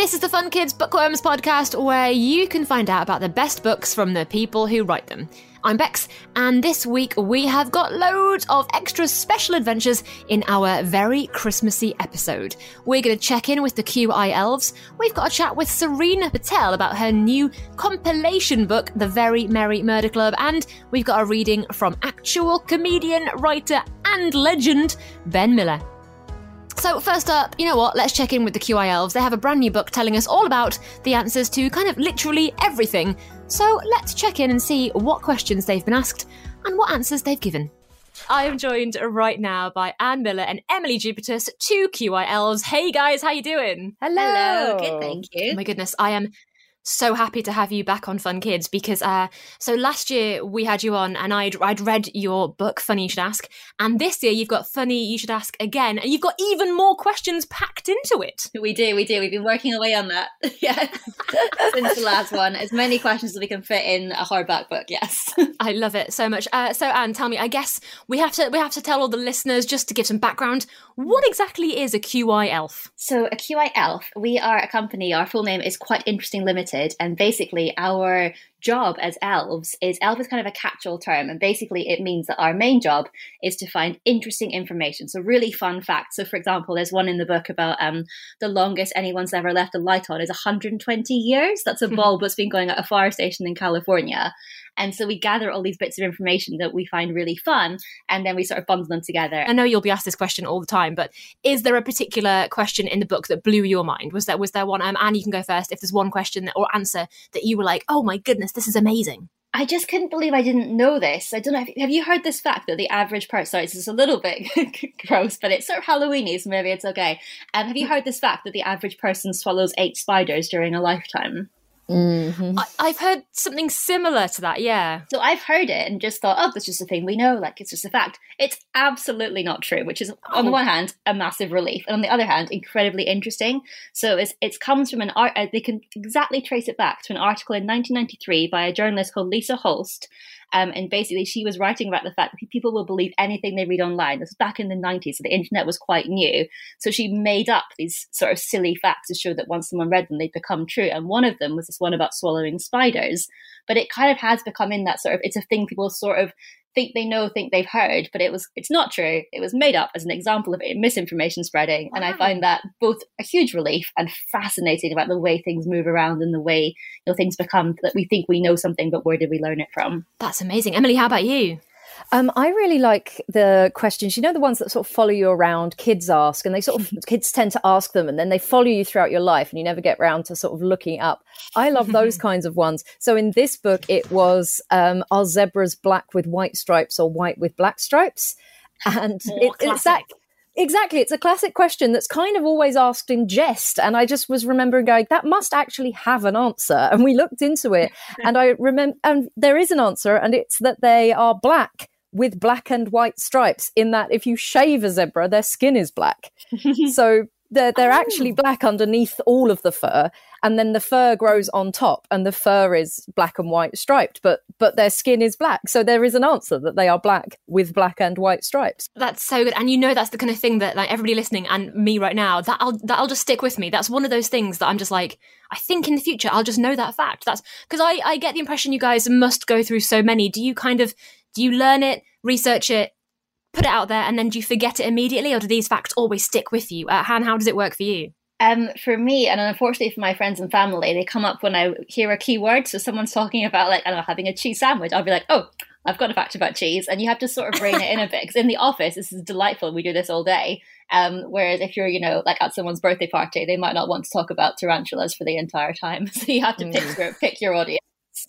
This is the Fun Kids Bookworms podcast where you can find out about the best books from the people who write them. I'm Bex, and this week we have got loads of extra special adventures in our very Christmassy episode. We're going to check in with the QI elves. We've got a chat with Serena Patel about her new compilation book, The Very Merry Murder Club, and we've got a reading from actual comedian, writer, and legend Ben Miller. So, first up, you know what? Let's check in with the QI elves. They have a brand new book telling us all about the answers to kind of literally everything. So, let's check in and see what questions they've been asked and what answers they've given. I am joined right now by Anne Miller and Emily Jupitus, two QI elves. Hey guys, how you doing? Hello. Hello. Good, thank you. Oh you. my goodness, I am so happy to have you back on Fun Kids because uh so last year we had you on and I'd I'd read your book Funny You Should Ask and this year you've got Funny You Should Ask again and you've got even more questions packed into it. We do, we do. We've been working away on that. yeah. Since the last one. As many questions as we can fit in a hardback book, yes. I love it so much. Uh, so Anne, tell me, I guess we have to we have to tell all the listeners just to give some background. What exactly is a QI elf? So, a QI Elf, we are a company, our full name is Quite Interesting Limited, and basically our job as elves is elf is kind of a catch all term, and basically it means that our main job is to find interesting information. So, really fun facts. So, for example, there's one in the book about um, the longest anyone's ever left a light on is 120 years. That's a bulb that's been going at a fire station in California. And so we gather all these bits of information that we find really fun, and then we sort of bundle them together. I know you'll be asked this question all the time, but is there a particular question in the book that blew your mind? Was there was there one? Um, Anne, you can go first. If there's one question that, or answer that you were like, "Oh my goodness, this is amazing." I just couldn't believe I didn't know this. I don't know. If, have you heard this fact that the average person? Sorry, this is a little bit gross, but it's sort of Halloweeny, so maybe it's okay. Um, have you heard this fact that the average person swallows eight spiders during a lifetime? Mm-hmm. I, I've heard something similar to that. Yeah. So I've heard it and just thought, oh, that's just a thing we know. Like it's just a fact. It's absolutely not true. Which is, on the Oh. one hand, a massive relief, and on the other hand, incredibly interesting. So it's it comes from an art. Uh, they can exactly trace it back to an article in 1993 by a journalist called Lisa Holst. Um, and basically, she was writing about the fact that people will believe anything they read online. This was back in the 90s, so the internet was quite new. So she made up these sort of silly facts to show that once someone read them, they'd become true. And one of them was this one about swallowing spiders. But it kind of has become in that sort of, it's a thing people sort of think they know, think they've heard, but it was, it's not true. It was made up as an example of misinformation spreading. And I find that both a huge relief and fascinating about the way things move around and the way, you know, things become that we think we know something, but where did we learn it from? That's amazing. Emily, how about you? Um, I really like the questions. You know, the ones that sort of follow you around. Kids ask, and they sort of kids tend to ask them, and then they follow you throughout your life, and you never get round to sort of looking up. I love those kinds of ones. So in this book, it was um, are zebras black with white stripes or white with black stripes? And it, it's that. Exactly. It's a classic question that's kind of always asked in jest. And I just was remembering going, that must actually have an answer. And we looked into it and I remember, and there is an answer, and it's that they are black with black and white stripes, in that if you shave a zebra, their skin is black. so they're, they're actually oh. black underneath all of the fur. And then the fur grows on top, and the fur is black and white striped, but but their skin is black. So there is an answer that they are black with black and white stripes. That's so good, and you know that's the kind of thing that like everybody listening and me right now that I'll that'll just stick with me. That's one of those things that I'm just like, I think in the future I'll just know that fact. That's because I I get the impression you guys must go through so many. Do you kind of do you learn it, research it, put it out there, and then do you forget it immediately, or do these facts always stick with you? Uh, Anne, how does it work for you? Um, for me, and unfortunately for my friends and family, they come up when I hear a keyword. So someone's talking about like I don't know having a cheese sandwich. I'll be like, oh, I've got a fact about cheese, and you have to sort of rein it in a bit. Because in the office, this is delightful. We do this all day. Um, whereas if you're, you know, like at someone's birthday party, they might not want to talk about tarantulas for the entire time. So you have to pick your pick your audience.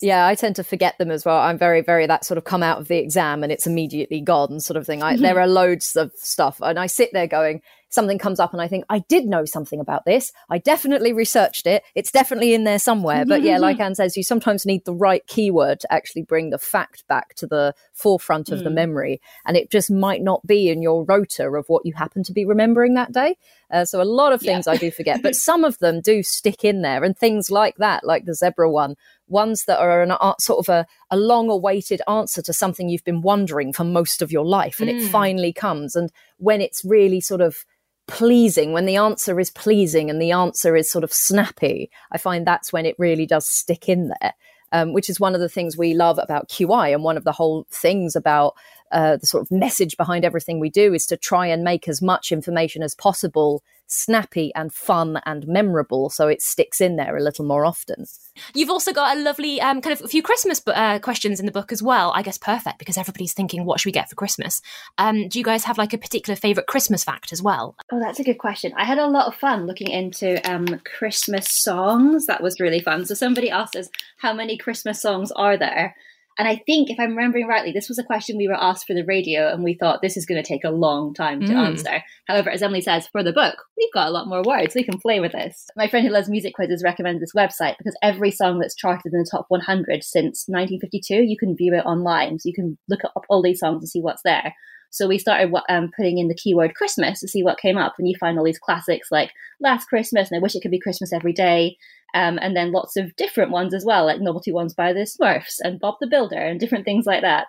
Yeah, I tend to forget them as well. I'm very, very that sort of come out of the exam and it's immediately gone sort of thing. I, mm-hmm. there are loads of stuff, and I sit there going, something comes up, and I think I did know something about this. I definitely researched it. It's definitely in there somewhere. But yeah, like Anne says, you sometimes need the right keyword to actually bring the fact back to the forefront of the memory, and it just might not be in your rota of what you happen to be remembering that day. Uh, so a lot of things I do forget, but some of them do stick in there, and things like that, like the zebra one, ones that are an uh, sort of a, a long awaited answer to something you've been wondering for most of your life, and it finally comes. And when it's really sort of pleasing, when the answer is pleasing and the answer is sort of snappy, I find that's when it really does stick in there. Um, which is one of the things we love about QI, and one of the whole things about uh, the sort of message behind everything we do is to try and make as much information as possible snappy and fun and memorable so it sticks in there a little more often. You've also got a lovely um, kind of a few Christmas uh, questions in the book as well. I guess perfect because everybody's thinking, what should we get for Christmas? Um, do you guys have like a particular favourite Christmas fact as well? Oh, that's a good question. I had a lot of fun looking into um, Christmas songs. That was really fun. So somebody asked us, how many Christmas songs are there? And I think, if I'm remembering rightly, this was a question we were asked for the radio, and we thought this is going to take a long time to mm. answer. However, as Emily says, for the book, we've got a lot more words. We can play with this. My friend who loves music quizzes recommended this website because every song that's charted in the top 100 since 1952, you can view it online. So you can look up all these songs and see what's there. So we started um, putting in the keyword Christmas to see what came up, and you find all these classics like Last Christmas and I Wish It Could Be Christmas Every Day, um, and then lots of different ones as well, like novelty ones by the Smurfs and Bob the Builder and different things like that.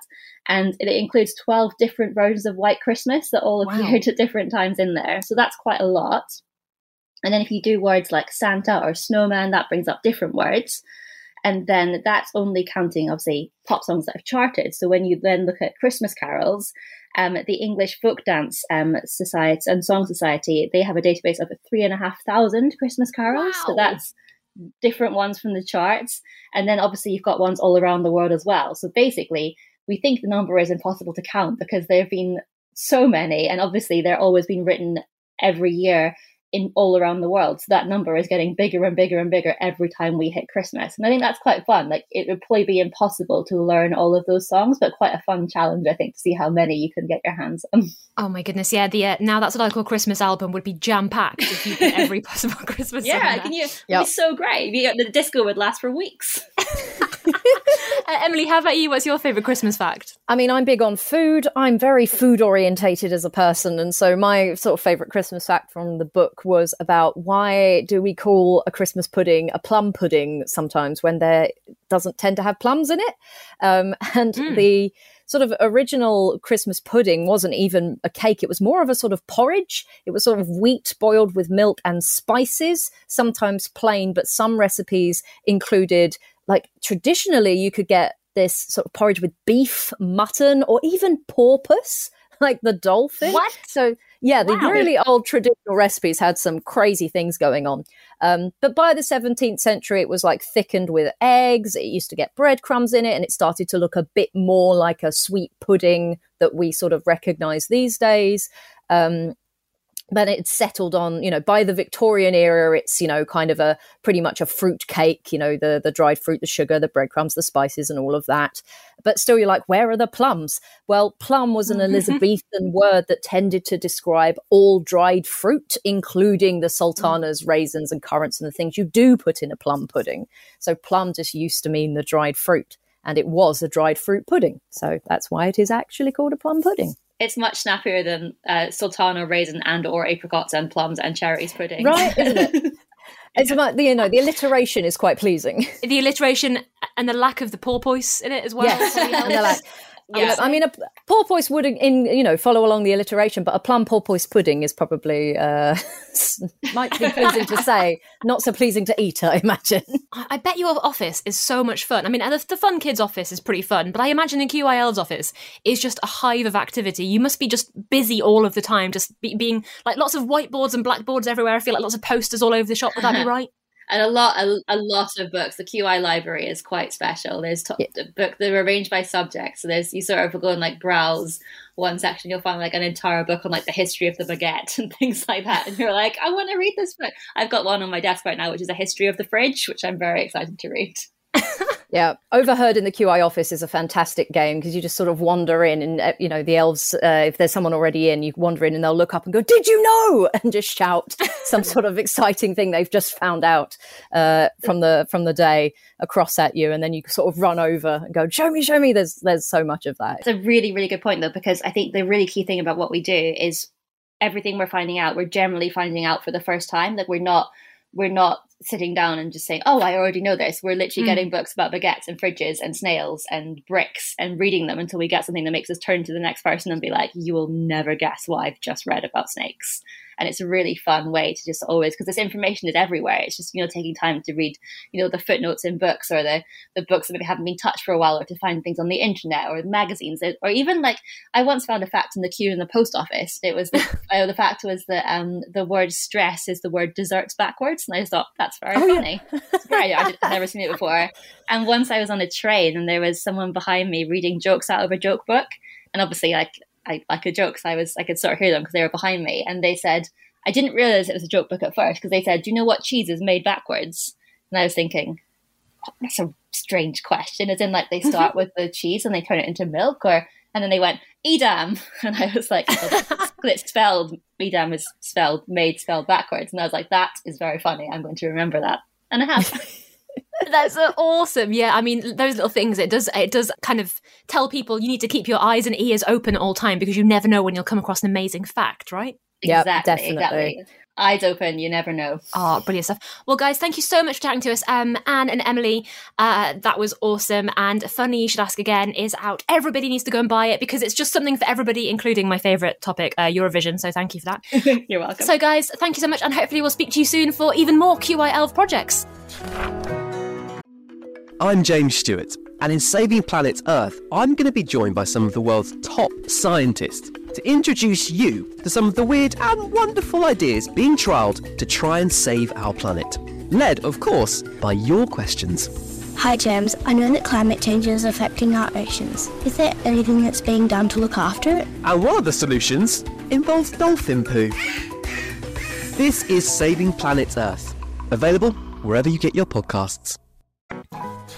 And it includes 12 different versions of White Christmas that all appeared at different times in there. So that's quite a lot. And then if you do words like Santa or snowman, that brings up different words. And then that's only counting, obviously, pop songs that have charted. So when you then look at Christmas carols, um, the English Folk Dance um, Society and Song Society, they have a database of three and a half thousand Christmas carols. Wow. So that's different ones from the charts. And then obviously you've got ones all around the world as well. So basically, we think the number is impossible to count because there have been so many, and obviously they're always being written every year in all around the world. So that number is getting bigger and bigger and bigger every time we hit Christmas. And I think that's quite fun. Like it would probably be impossible to learn all of those songs, but quite a fun challenge, I think, to see how many you can get your hands on. Oh my goodness, yeah. The uh, now that's what I call Christmas album would be jam packed if you put every possible Christmas. yeah, can you? Yep. It's so great. The disco would last for weeks. uh, Emily, how about you? What's your favorite Christmas fact? I mean, I'm big on food. I'm very food orientated as a person, and so my sort of favorite Christmas fact from the book was about why do we call a Christmas pudding a plum pudding sometimes when there doesn't tend to have plums in it, um, and mm. the sort of original Christmas pudding wasn't even a cake. It was more of a sort of porridge. It was sort of wheat boiled with milk and spices, sometimes plain, but some recipes included like traditionally you could get this sort of porridge with beef, mutton, or even porpoise, like the dolphin. What? So yeah, the really old traditional recipes had some crazy things going on. Um, but by the 17th century, it was like thickened with eggs. It used to get breadcrumbs in it, and it started to look a bit more like a sweet pudding that we sort of recognize these days. Um, but it's settled on you know by the victorian era it's you know kind of a pretty much a fruit cake you know the the dried fruit the sugar the breadcrumbs the spices and all of that. But still you're like where are the plums? Well plum was an elizabethan word that tended to describe all dried fruit including the sultanas mm. raisins and currants and the things you do put in a plum pudding. So plum just used to mean the dried fruit and it was a dried fruit pudding. So that's why it is actually called a plum pudding it's much snappier than uh, sultana raisin and or apricots and plums and cherries pudding. Right, isn't it? It's about you know the alliteration is quite pleasing. The alliteration and the lack of the porpoise in it as well. Yes, and the lack. Yeah. I mean, a porpoise would, in you know, follow along the alliteration, but a plum porpoise pudding is probably uh, might be pleasing to say, not so pleasing to eat. I imagine. I bet your office is so much fun. I mean, the, the fun kids' office is pretty fun, but I imagine in QIL's office is just a hive of activity. You must be just busy all of the time, just be, being like lots of whiteboards and blackboards everywhere. I feel like lots of posters all over the shop. Would that be right? And a lot a, a, lot of books the qi library is quite special. There's top, yeah. book they're arranged by subject so there's you sort of go and like browse one section you'll find like an entire book on like the history of the baguette and things like that. And you're like i want to read this book. I've got one on my desk right now which is a history of the fridge which i'm very excited to read yeah, Overheard in the QI office is a fantastic game because you just sort of wander in, and uh, you know the elves. Uh, if there's someone already in, you wander in, and they'll look up and go, "Did you know?" and just shout some sort of exciting thing they've just found out uh, from the from the day across at you, and then you sort of run over and go, "Show me, show me." There's there's so much of that. It's a really really good point though because I think the really key thing about what we do is everything we're finding out, we're generally finding out for the first time. That we're not we're not sitting down and just saying, "Oh, I already know this." We're literally Mm. getting books about baguettes and fridges and snails and bricks and reading them until we get something that makes us turn to the next person and be like, "You will never guess what I've just read about snakes." And it's a really fun way to just always because this information is everywhere. It's just you know taking time to read you know the footnotes in books or the the books that maybe haven't been touched for a while, or to find things on the internet or magazines, or even like I once found a fact in the queue in the post office. It was the, the fact was that um, the word stress is the word desserts backwards, and I just thought that's very Oh, funny. Very, I'd never seen it before. And once I was on a train and there was someone behind me reading jokes out of a joke book, and obviously like I like a joke, so I was I could sort of hear them because they were behind me, and they said I didn't realize it was a joke book at first because they said, "Do you know what cheese is made backwards?" And I was thinking, oh, that's a strange question. As in, like they start with the cheese and they turn it into milk, or and then they went Edam, and I was like, well, it's spelled Edam is spelled made spelled backwards, and I was like, that is very funny. I'm going to remember that, and I have. That's awesome. Yeah, I mean those little things. It does. It does kind of tell people you need to keep your eyes and ears open at all time because you never know when you'll come across an amazing fact, right? Yep, exactly, definitely. exactly. Eyes open, you never know. Oh, brilliant stuff. Well, guys, thank you so much for chatting to us. Um, Anne and Emily, uh, that was awesome. And Funny You Should Ask Again is out. Everybody needs to go and buy it because it's just something for everybody, including my favourite topic, uh, Eurovision. So thank you for that. You're welcome. so, guys, thank you so much. And hopefully, we'll speak to you soon for even more QI Elf projects. I'm James Stewart, and in Saving Planet Earth, I'm going to be joined by some of the world's top scientists to introduce you to some of the weird and wonderful ideas being trialled to try and save our planet. Led, of course, by your questions. Hi James, I know that climate change is affecting our oceans. Is there anything that's being done to look after it? And one of the solutions involves dolphin poo. This is Saving Planet Earth, available wherever you get your podcasts.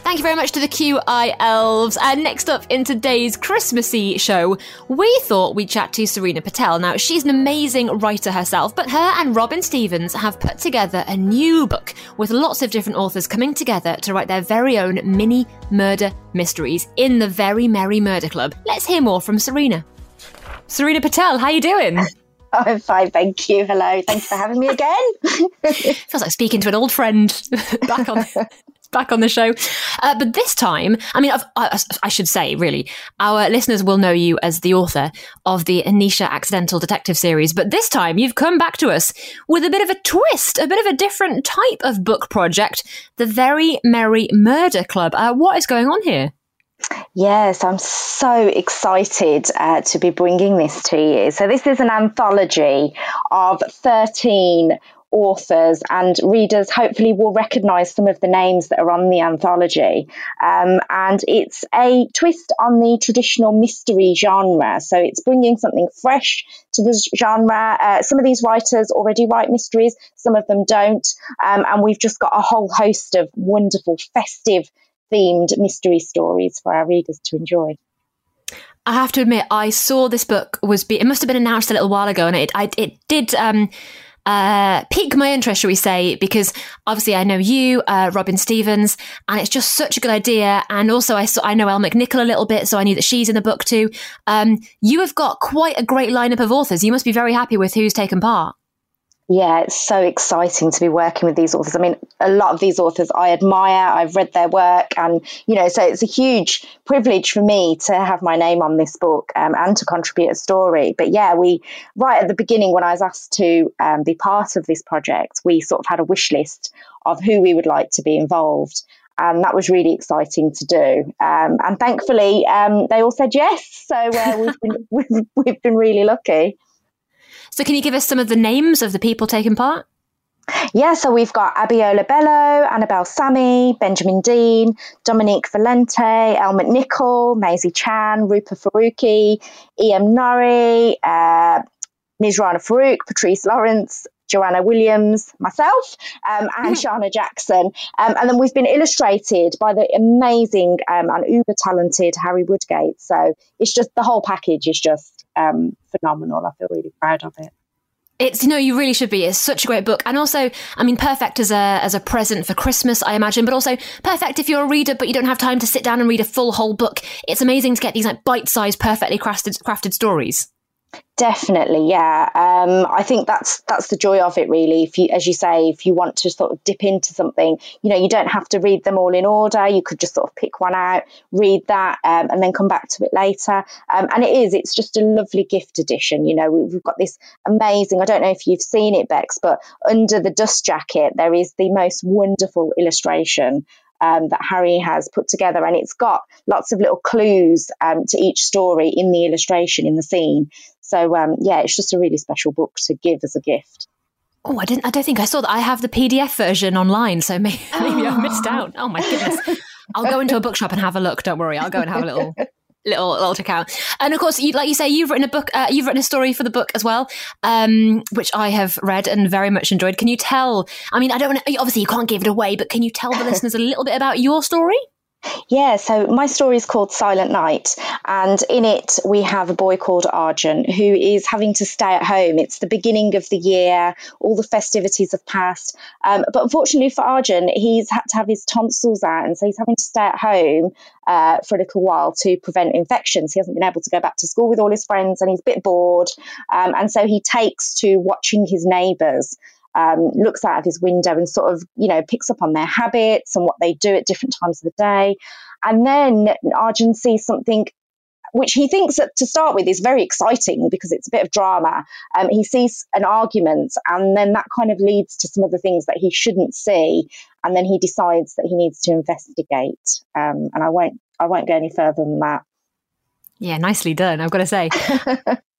Thank you very much to the QI Elves. And next up in today's Christmassy show, we thought we'd chat to Serena Patel. Now, she's an amazing writer herself, but her and Robin Stevens have put together a new book with lots of different authors coming together to write their very own mini murder mysteries in the Very Merry Murder Club. Let's hear more from Serena. Serena Patel, how are you doing? I'm fine, thank you. Hello, thanks for having me again. Feels like speaking to an old friend back on back on the show. Uh, but this time, I mean, I, I should say, really, our listeners will know you as the author of the Anisha Accidental Detective series. But this time, you've come back to us with a bit of a twist, a bit of a different type of book project, the Very Merry Murder Club. Uh, what is going on here? Yes, I'm so excited uh, to be bringing this to you. So, this is an anthology of 13 authors, and readers hopefully will recognise some of the names that are on the anthology. Um, and it's a twist on the traditional mystery genre. So, it's bringing something fresh to the genre. Uh, some of these writers already write mysteries, some of them don't. Um, and we've just got a whole host of wonderful, festive themed mystery stories for our readers to enjoy. I have to admit, I saw this book was be it must have been announced a little while ago, and it I, it did um, uh, pique my interest, shall we say? Because obviously I know you, uh, Robin Stevens, and it's just such a good idea. And also I saw I know Elle McNicoll a little bit, so I knew that she's in the book too. Um, you have got quite a great lineup of authors. You must be very happy with who's taken part. Yeah, it's so exciting to be working with these authors. I mean, a lot of these authors I admire, I've read their work, and, you know, so it's a huge privilege for me to have my name on this book um, and to contribute a story. But yeah, we, right at the beginning, when I was asked to um, be part of this project, we sort of had a wish list of who we would like to be involved. And that was really exciting to do. Um, and thankfully, um, they all said yes. So uh, we've, been, we've, we've been really lucky. So can you give us some of the names of the people taking part? Yeah, so we've got Abiola Bello, Annabelle Sami, Benjamin Dean, Dominique Valente, Elle McNicoll, Maisie Chan, Roopa Farooki, E.M. Norry, uh, Nizrana Farook, Patrice Lawrence, Joanna Williams, myself, um, and Sharna Jackson. Um, and then we've been illustrated by the amazing um, and uber talented Harry Woodgate. So it's just the whole package is just um, phenomenal. I feel really proud of it. It's you know you really should be. It's such a great book, and also I mean perfect as a as a present for Christmas, I imagine, but also perfect if you're a reader but you don't have time to sit down and read a full whole book. It's amazing to get these like bite sized, perfectly crafted crafted stories. Definitely, yeah. Um, I think that's that's the joy of it, really. If you, as you say, if you want to sort of dip into something, you know, you don't have to read them all in order. You could just sort of pick one out, read that, um, and then come back to it later. Um, and it is, it's just a lovely gift edition. You know, we've got this amazing. I don't know if you've seen it, Bex, but under the dust jacket there is the most wonderful illustration um, that Harry has put together, and it's got lots of little clues um, to each story in the illustration in the scene. So um, yeah, it's just a really special book to give as a gift. Oh, I didn't. I don't think I saw that. I have the PDF version online, so maybe, maybe I missed out. Oh my goodness! I'll go into a bookshop and have a look. Don't worry, I'll go and have a little little little check out. And of course, you, like you say, you've written a book. Uh, you've written a story for the book as well, um, which I have read and very much enjoyed. Can you tell? I mean, I don't want to. Obviously, you can't give it away, but can you tell the listeners a little bit about your story? Yeah, so my story is called Silent Night, and in it we have a boy called Arjun who is having to stay at home. It's the beginning of the year, all the festivities have passed, um, but unfortunately for Arjun, he's had to have his tonsils out, and so he's having to stay at home uh, for a little while to prevent infections. He hasn't been able to go back to school with all his friends, and he's a bit bored, um, and so he takes to watching his neighbours um, looks out of his window and sort of, you know, picks up on their habits and what they do at different times of the day. And then Arjun sees something which he thinks that to start with is very exciting because it's a bit of drama. Um, he sees an argument, and then that kind of leads to some of the things that he shouldn't see, and then he decides that he needs to investigate. Um, and I won't, I won't go any further than that. Yeah, nicely done. I've got to say.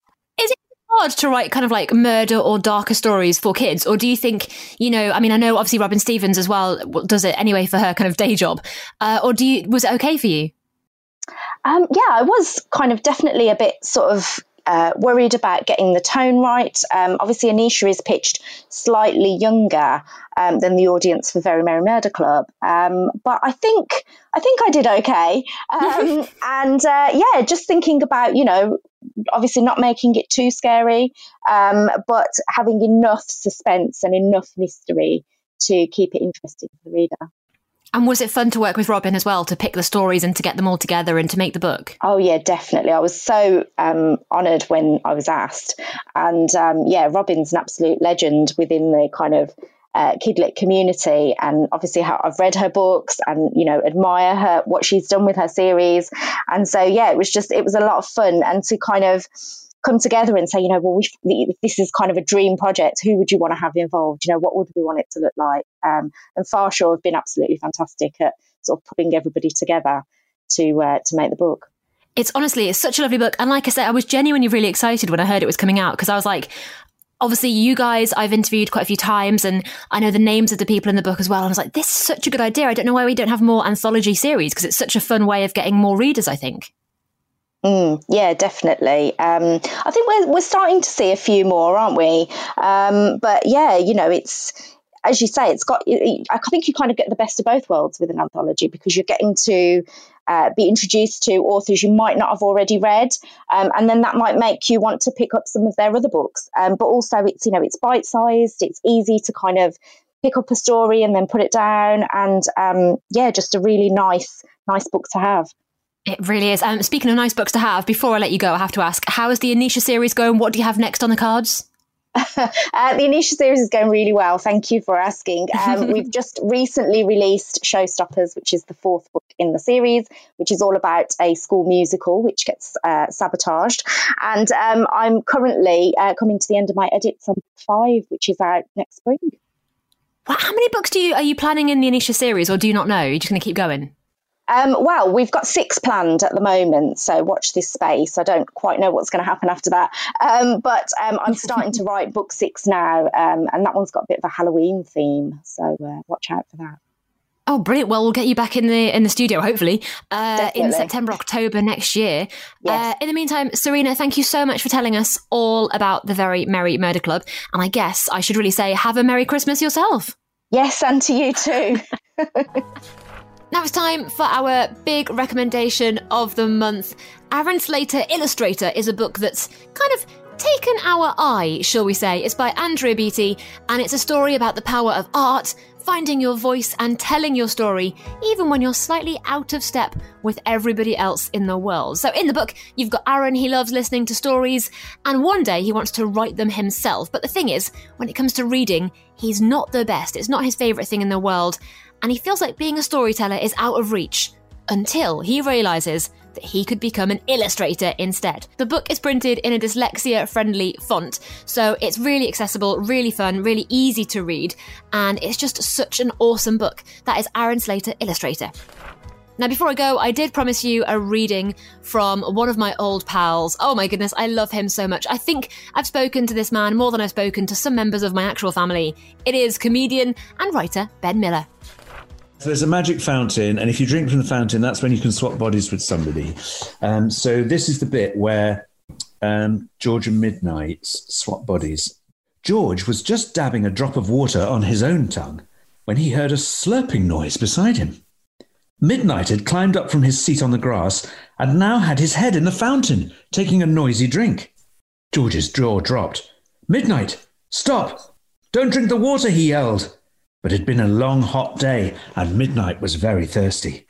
hard to write kind of like murder or darker stories for kids? Or do you think, you know, I mean, I know obviously Robin Stevens as well does it anyway for her kind of day job. Uh, or do you, was it okay for you? Um, yeah, I was kind of definitely a bit sort of uh, worried about getting the tone right. Um, obviously, Anisha is pitched slightly younger um, than the audience for Very Merry Murder Club, um, but I think I think I did okay. Um, and uh, yeah, just thinking about you know, obviously not making it too scary, um, but having enough suspense and enough mystery to keep it interesting for the reader. And was it fun to work with Robin as well to pick the stories and to get them all together and to make the book? Oh yeah, definitely. I was so um, honoured when I was asked, and um, yeah, Robin's an absolute legend within the kind of uh, kidlit community, and obviously how I've read her books and you know admire her what she's done with her series, and so yeah, it was just it was a lot of fun and to kind of come together and say, you know, well, we, this is kind of a dream project. Who would you want to have involved? You know, what would we want it to look like? Um, and Farshore have been absolutely fantastic at sort of putting everybody together to uh, to make the book. It's honestly, it's such a lovely book. And like I said, I was genuinely really excited when I heard it was coming out because I was like, obviously you guys I've interviewed quite a few times and I know the names of the people in the book as well. And I was like, this is such a good idea. I don't know why we don't have more anthology series because it's such a fun way of getting more readers, I think. Mm, yeah, definitely. Um, I think we're we're starting to see a few more, aren't we? Um, but yeah, you know, it's as you say, it's got. I think you kind of get the best of both worlds with an anthology because you're getting to uh, be introduced to authors you might not have already read, um, and then that might make you want to pick up some of their other books. Um, but also, it's you know, it's bite sized. It's easy to kind of pick up a story and then put it down, and um, yeah, just a really nice, nice book to have. It really is. Um, speaking of nice books to have, before I let you go, I have to ask, how is the Anisha series going? What do you have next on the cards? uh, the Anisha series is going really well. Thank you for asking. Um, we've just recently released Showstoppers, which is the fourth book in the series, which is all about a school musical which gets uh, sabotaged. And um, I'm currently uh, coming to the end of my edits on five, which is out next spring. Well, how many books do you are you planning in the Anisha series, or do you not know? You're just going to keep going? Um, well, we've got six planned at the moment, so watch this space. I don't quite know what's going to happen after that, um, but um, I'm starting to write book six now, um, and that one's got a bit of a Halloween theme, so uh, watch out for that. Oh, brilliant! Well, we'll get you back in the in the studio hopefully uh, in September, October next year. Yes. Uh, in the meantime, Serena, thank you so much for telling us all about the Very Merry Murder Club, and I guess I should really say, have a Merry Christmas yourself. Yes, and to you too. Now it's time for our big recommendation of the month. Aaron Slater Illustrator is a book that's kind of taken our eye, shall we say. It's by Andrea Beaty, and it's a story about the power of art, finding your voice and telling your story, even when you're slightly out of step with everybody else in the world. So, in the book, you've got Aaron, he loves listening to stories, and one day he wants to write them himself. But the thing is, when it comes to reading, he's not the best. It's not his favourite thing in the world, and he feels like being a storyteller is out of reach until he realises that he could become an illustrator instead. The book is printed in a dyslexia friendly font, so it's really accessible, really fun, really easy to read, and it's just such an awesome book. That is Aaron Slater, illustrator. Now, before I go, I did promise you a reading from one of my old pals. Oh my goodness, I love him so much. I think I've spoken to this man more than I've spoken to some members of my actual family. It is comedian and writer Ben Miller. There's a magic fountain, and if you drink from the fountain, that's when you can swap bodies with somebody. Um, so this is the bit where um, George and Midnight swap bodies. George was just dabbing a drop of water on his own tongue when he heard a slurping noise beside him. Midnight had climbed up from his seat on the grass and now had his head in the fountain, taking a noisy drink. George's jaw dropped. Midnight, stop! Don't drink the water, he yelled. But it had been a long, hot day, and Midnight was very thirsty.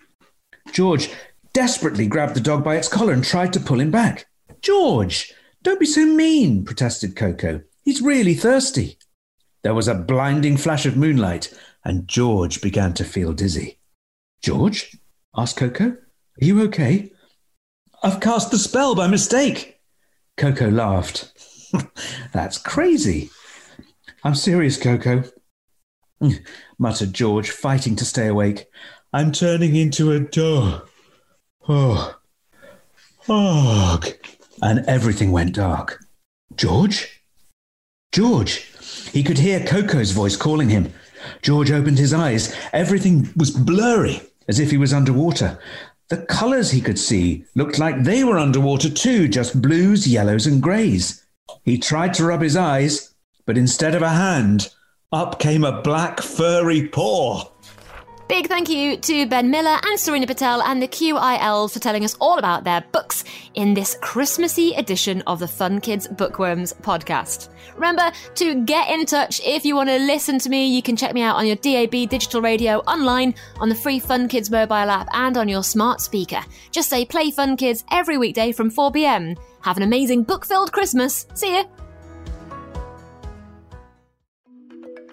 George desperately grabbed the dog by its collar and tried to pull him back. George, don't be so mean, protested Coco. He's really thirsty. There was a blinding flash of moonlight, and George began to feel dizzy. George? asked Coco. Are you okay? I've cast the spell by mistake. Coco laughed. That's crazy. I'm serious, Coco. muttered George, fighting to stay awake. I'm turning into a dog. Oh. Dog. And everything went dark. George? George! He could hear Coco's voice calling him. George opened his eyes. Everything was blurry, as if he was underwater. The colours he could see looked like they were underwater too, just blues, yellows, and greys. He tried to rub his eyes, but instead of a hand, up came a black furry paw. Big thank you to Ben Miller and Serena Patel and the QI Elves for telling us all about their books in this Christmassy edition of the Fun Kids Bookworms podcast. Remember to get in touch if you want to listen to me. You can check me out on your DAB digital radio, online, on the free Fun Kids mobile app, and on your smart speaker. Just say play Fun Kids every weekday from 4 pm. Have an amazing book filled Christmas. See ya!